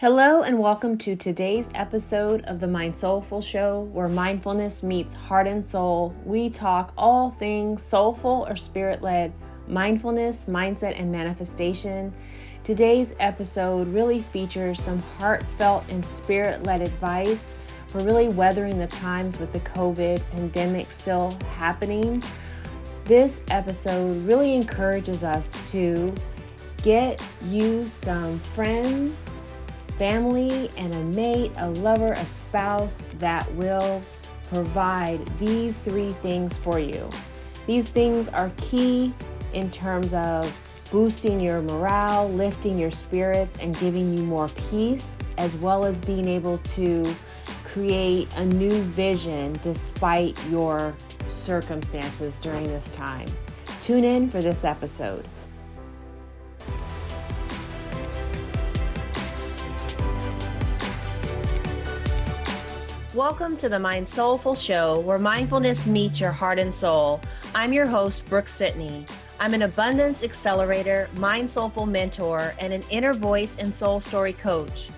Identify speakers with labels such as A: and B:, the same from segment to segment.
A: Hello, and welcome to today's episode of the Mind Soulful Show, where mindfulness meets heart and soul. We talk all things soulful or spirit led, mindfulness, mindset, and manifestation. Today's episode really features some heartfelt and spirit led advice for really weathering the times with the COVID pandemic still happening. This episode really encourages us to get you some friends family and a mate, a lover, a spouse that will provide these three things for you. These things are key in terms of boosting your morale, lifting your spirits, and giving you more peace, as well as being able to create a new vision despite your circumstances during this time. Tune in for this episode. Welcome to the Mind Soulful Show, where mindfulness meets your heart and soul. I'm your host, Brooke Sidney. I'm an abundance accelerator, mind soulful mentor, and an inner voice and soul story coach.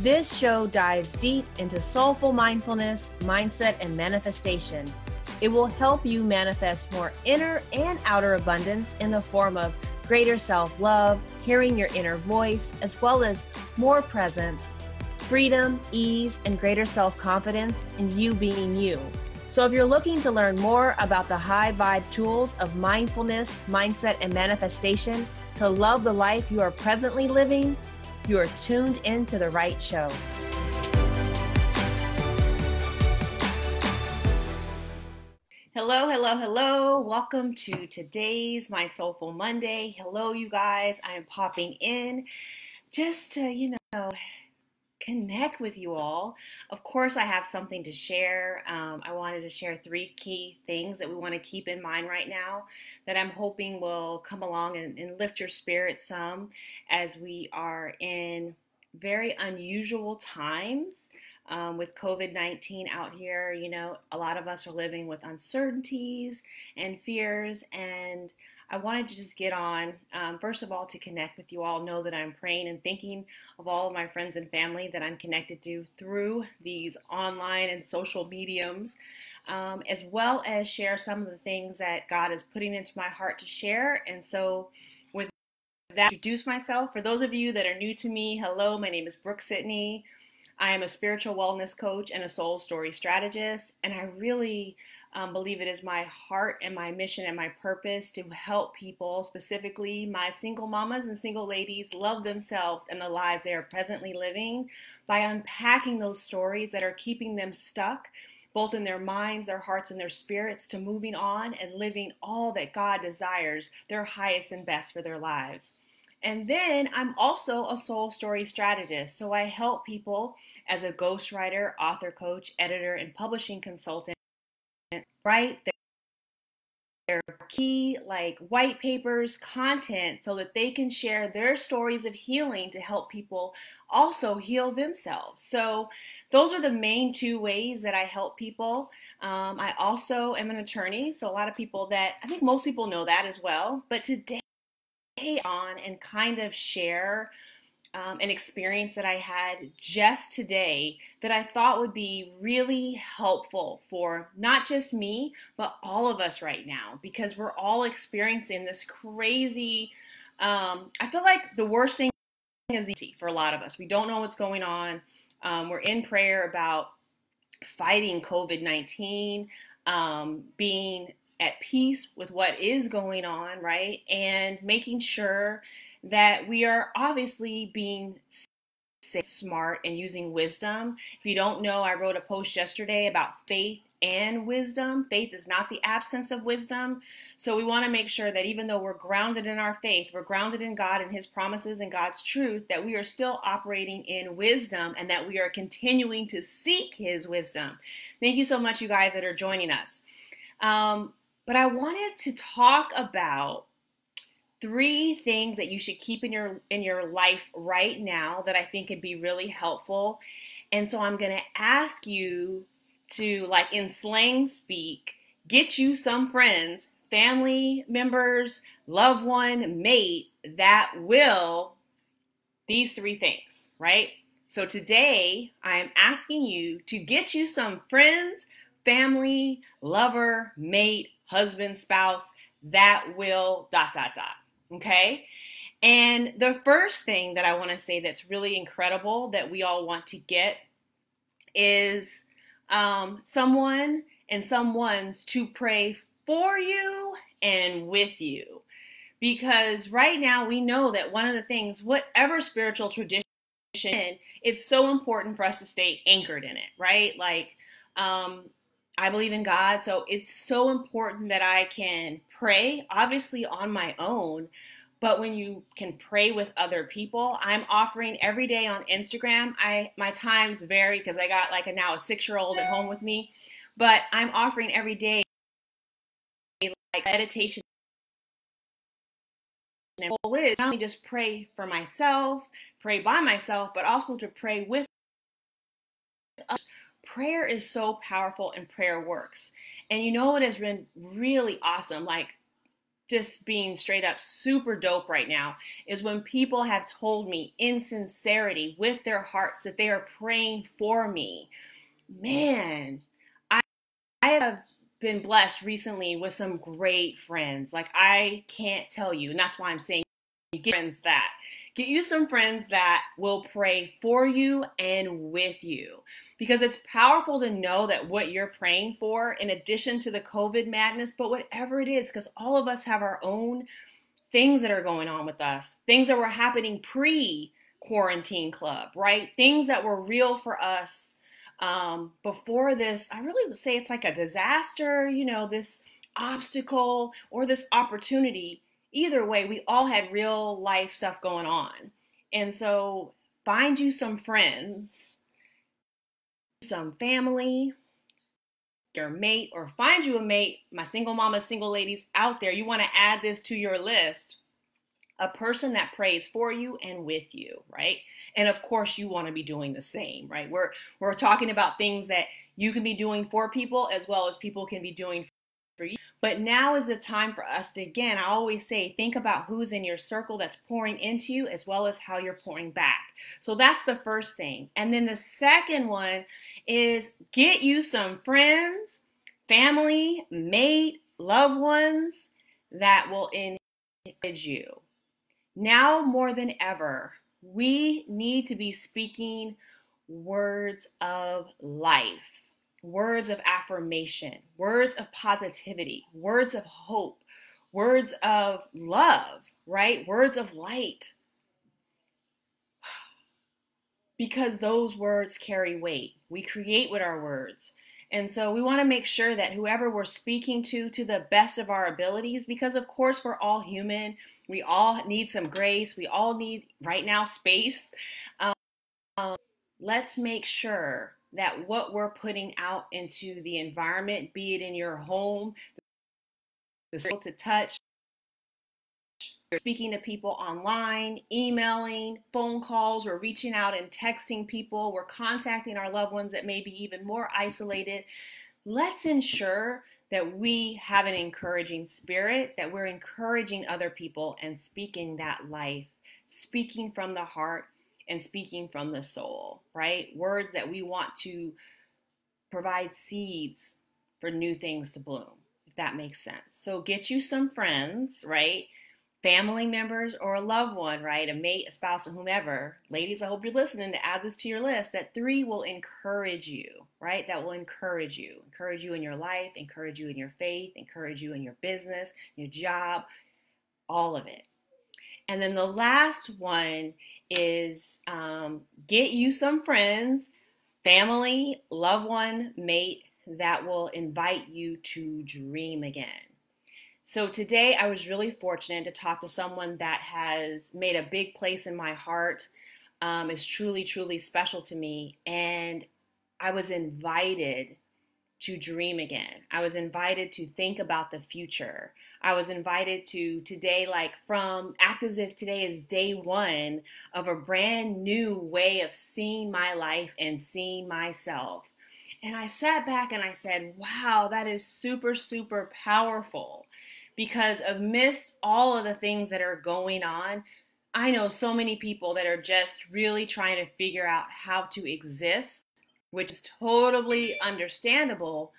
A: This show dives deep into soulful mindfulness, mindset, and manifestation. It will help you manifest more inner and outer abundance in the form of greater self love, hearing your inner voice, as well as more presence freedom, ease, and greater self confidence in you being you. So, if you're looking to learn more about the high vibe tools of mindfulness, mindset, and manifestation to love the life you are presently living, you are tuned into the right show. Hello, hello, hello. Welcome to today's Mind Soulful Monday. Hello, you guys. I am popping in just to, you know, connect with you all. Of course, I have something to share. Um, I wanted to share three key things that we want to keep in mind right now that I'm hoping will come along and, and lift your spirit some as we are in very unusual times. Um, with COVID 19 out here, you know, a lot of us are living with uncertainties and fears, and I wanted to just get on, um, first of all, to connect with you all. Know that I'm praying and thinking of all of my friends and family that I'm connected to through these online and social mediums, um, as well as share some of the things that God is putting into my heart to share. And so, with that, introduce myself. For those of you that are new to me, hello, my name is Brooke Sidney. I am a spiritual wellness coach and a soul story strategist, and I really um, believe it is my heart and my mission and my purpose to help people, specifically my single mamas and single ladies, love themselves and the lives they are presently living by unpacking those stories that are keeping them stuck, both in their minds, their hearts, and their spirits, to moving on and living all that God desires, their highest and best for their lives. And then I'm also a soul story strategist. So I help people as a ghostwriter, author coach, editor, and publishing consultant right? Their key, like white papers, content, so that they can share their stories of healing to help people also heal themselves. So, those are the main two ways that I help people. Um, I also am an attorney, so a lot of people that I think most people know that as well. But today, on and kind of share um, an experience that I had just today that I thought would be really helpful for not just me, but all of us right now because we're all experiencing this crazy. Um, I feel like the worst thing is the for a lot of us. We don't know what's going on. Um, we're in prayer about fighting COVID 19, um, being at peace with what is going on, right? And making sure that we are obviously being smart and using wisdom. If you don't know, I wrote a post yesterday about faith and wisdom. Faith is not the absence of wisdom. So we want to make sure that even though we're grounded in our faith, we're grounded in God and His promises and God's truth, that we are still operating in wisdom and that we are continuing to seek His wisdom. Thank you so much, you guys that are joining us. Um, but I wanted to talk about three things that you should keep in your in your life right now that I think could be really helpful. And so I'm going to ask you to like in slang speak, get you some friends, family members, loved one, mate that will these three things, right? So today I am asking you to get you some friends, family, lover, mate, husband, spouse that will dot dot dot. Okay? And the first thing that I want to say that's really incredible that we all want to get is um, someone and someone's to pray for you and with you. Because right now we know that one of the things, whatever spiritual tradition, it's so important for us to stay anchored in it, right? Like, um, I believe in God, so it's so important that I can pray, obviously on my own, but when you can pray with other people i'm offering every day on instagram. I my times vary because i got like a now a six year old at home with me but i'm offering every day like meditation. And goal is not only just pray for myself pray by myself but also to pray with others. Prayer is so powerful and prayer works and you know what has been really awesome like just being straight up super dope right now is when people have told me in sincerity with their hearts that they are praying for me. Man, I I have been blessed recently with some great friends. Like I can't tell you, and that's why I'm saying get friends that get you some friends that will pray for you and with you because it's powerful to know that what you're praying for, in addition to the COVID madness, but whatever it is, because all of us have our own things that are going on with us, things that were happening pre quarantine club, right? Things that were real for us um, before this. I really would say it's like a disaster, you know, this obstacle or this opportunity. Either way, we all had real life stuff going on. And so find you some friends some family, your mate, or find you a mate, my single mama, single ladies out there, you want to add this to your list. A person that prays for you and with you, right? And of course, you want to be doing the same, right? We're we're talking about things that you can be doing for people as well as people can be doing. But now is the time for us to, again, I always say, think about who's in your circle that's pouring into you as well as how you're pouring back. So that's the first thing. And then the second one is get you some friends, family, mate, loved ones that will encourage you. Now more than ever, we need to be speaking words of life words of affirmation, words of positivity, words of hope, words of love, right? Words of light. Because those words carry weight. We create with our words. And so we want to make sure that whoever we're speaking to, to the best of our abilities, because of course we're all human, we all need some grace, we all need right now space. Um, let's make sure that what we're putting out into the environment, be it in your home, the skill to touch, speaking to people online, emailing, phone calls, we're reaching out and texting people, we're contacting our loved ones that may be even more isolated. Let's ensure that we have an encouraging spirit, that we're encouraging other people and speaking that life, speaking from the heart, and speaking from the soul, right? Words that we want to provide seeds for new things to bloom, if that makes sense. So get you some friends, right? Family members or a loved one, right? A mate, a spouse, or whomever. Ladies, I hope you're listening to add this to your list. That three will encourage you, right? That will encourage you. Encourage you in your life, encourage you in your faith, encourage you in your business, your job, all of it. And then the last one is um, get you some friends, family, loved one, mate that will invite you to dream again. So today I was really fortunate to talk to someone that has made a big place in my heart, um, is truly, truly special to me. And I was invited to dream again. I was invited to think about the future. I was invited to today, like from act as if today is day one of a brand new way of seeing my life and seeing myself. And I sat back and I said, wow, that is super, super powerful because amidst all of the things that are going on, I know so many people that are just really trying to figure out how to exist, which is totally understandable.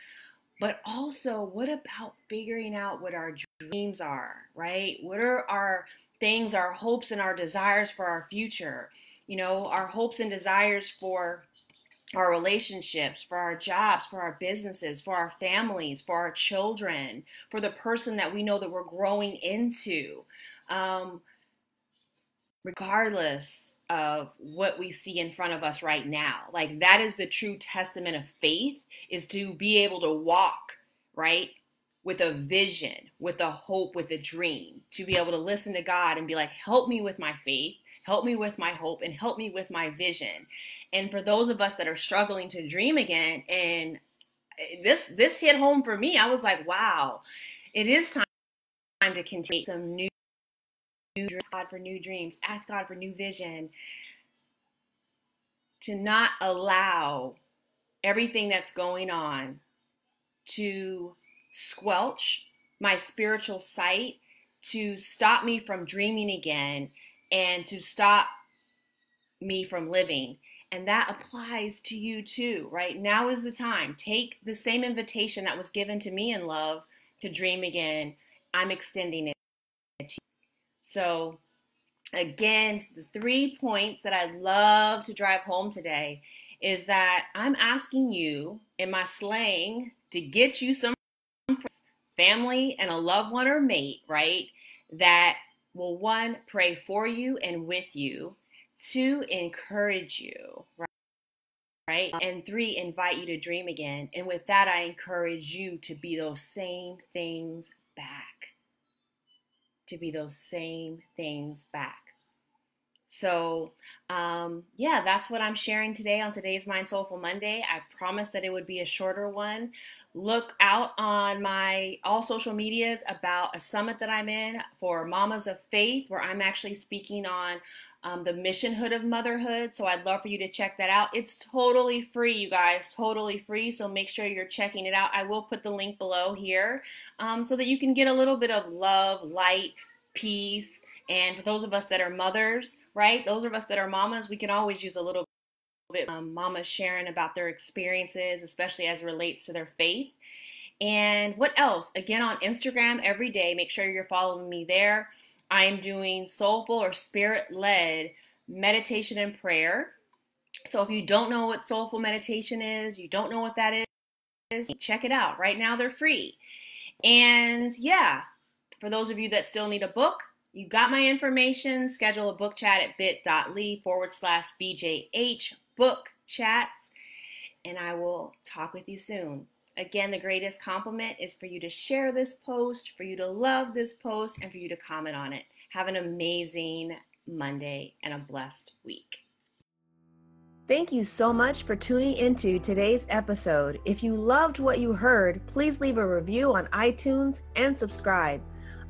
A: But also, what about figuring out what our dreams are, right? What are our things, our hopes, and our desires for our future? You know, our hopes and desires for our relationships, for our jobs, for our businesses, for our families, for our children, for the person that we know that we're growing into. Um, regardless of what we see in front of us right now. Like that is the true testament of faith is to be able to walk, right? With a vision, with a hope, with a dream, to be able to listen to God and be like, help me with my faith, help me with my hope, and help me with my vision. And for those of us that are struggling to dream again, and eh, this this hit home for me, I was like, wow, it is time to continue some new ask God for new dreams, ask God for new vision, to not allow everything that's going on to squelch my spiritual sight, to stop me from dreaming again, and to stop me from living. And that applies to you too, right? Now is the time. Take the same invitation that was given to me in love to dream again. I'm extending it. So, again, the three points that I love to drive home today is that I'm asking you in my slang to get you some family and a loved one or mate, right? That will one, pray for you and with you, two, encourage you, right? Right? And three, invite you to dream again. And with that, I encourage you to be those same things to be those same things back. So, um, yeah, that's what I'm sharing today on today's Mind Soulful Monday. I promised that it would be a shorter one. Look out on my all social medias about a summit that I'm in for Mamas of Faith, where I'm actually speaking on um, the missionhood of motherhood. So I'd love for you to check that out. It's totally free, you guys, totally free. So make sure you're checking it out. I will put the link below here um, so that you can get a little bit of love, light, peace. And for those of us that are mothers, right? Those of us that are mamas, we can always use a little bit um, mamas sharing about their experiences, especially as relates to their faith. And what else? Again, on Instagram every day, make sure you're following me there. I am doing soulful or spirit led meditation and prayer. So if you don't know what soulful meditation is, you don't know what that is, check it out. Right now they're free. And yeah, for those of you that still need a book, you got my information. Schedule a book chat at bit.ly forward slash BJH book chats, and I will talk with you soon. Again, the greatest compliment is for you to share this post, for you to love this post, and for you to comment on it. Have an amazing Monday and a blessed week. Thank you so much for tuning into today's episode. If you loved what you heard, please leave a review on iTunes and subscribe.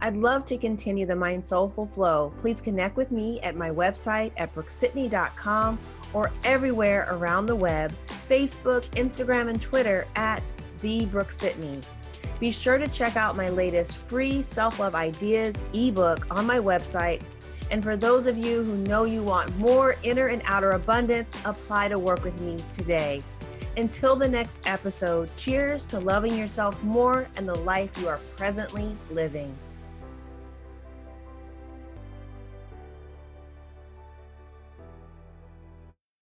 A: I'd love to continue the Mind Soulful Flow. Please connect with me at my website at brookesidney.com or everywhere around the web Facebook, Instagram, and Twitter at the Brooke Sidney. Be sure to check out my latest free self love ideas ebook on my website. And for those of you who know you want more inner and outer abundance, apply to work with me today. Until the next episode, cheers to loving yourself more and the life you are presently living.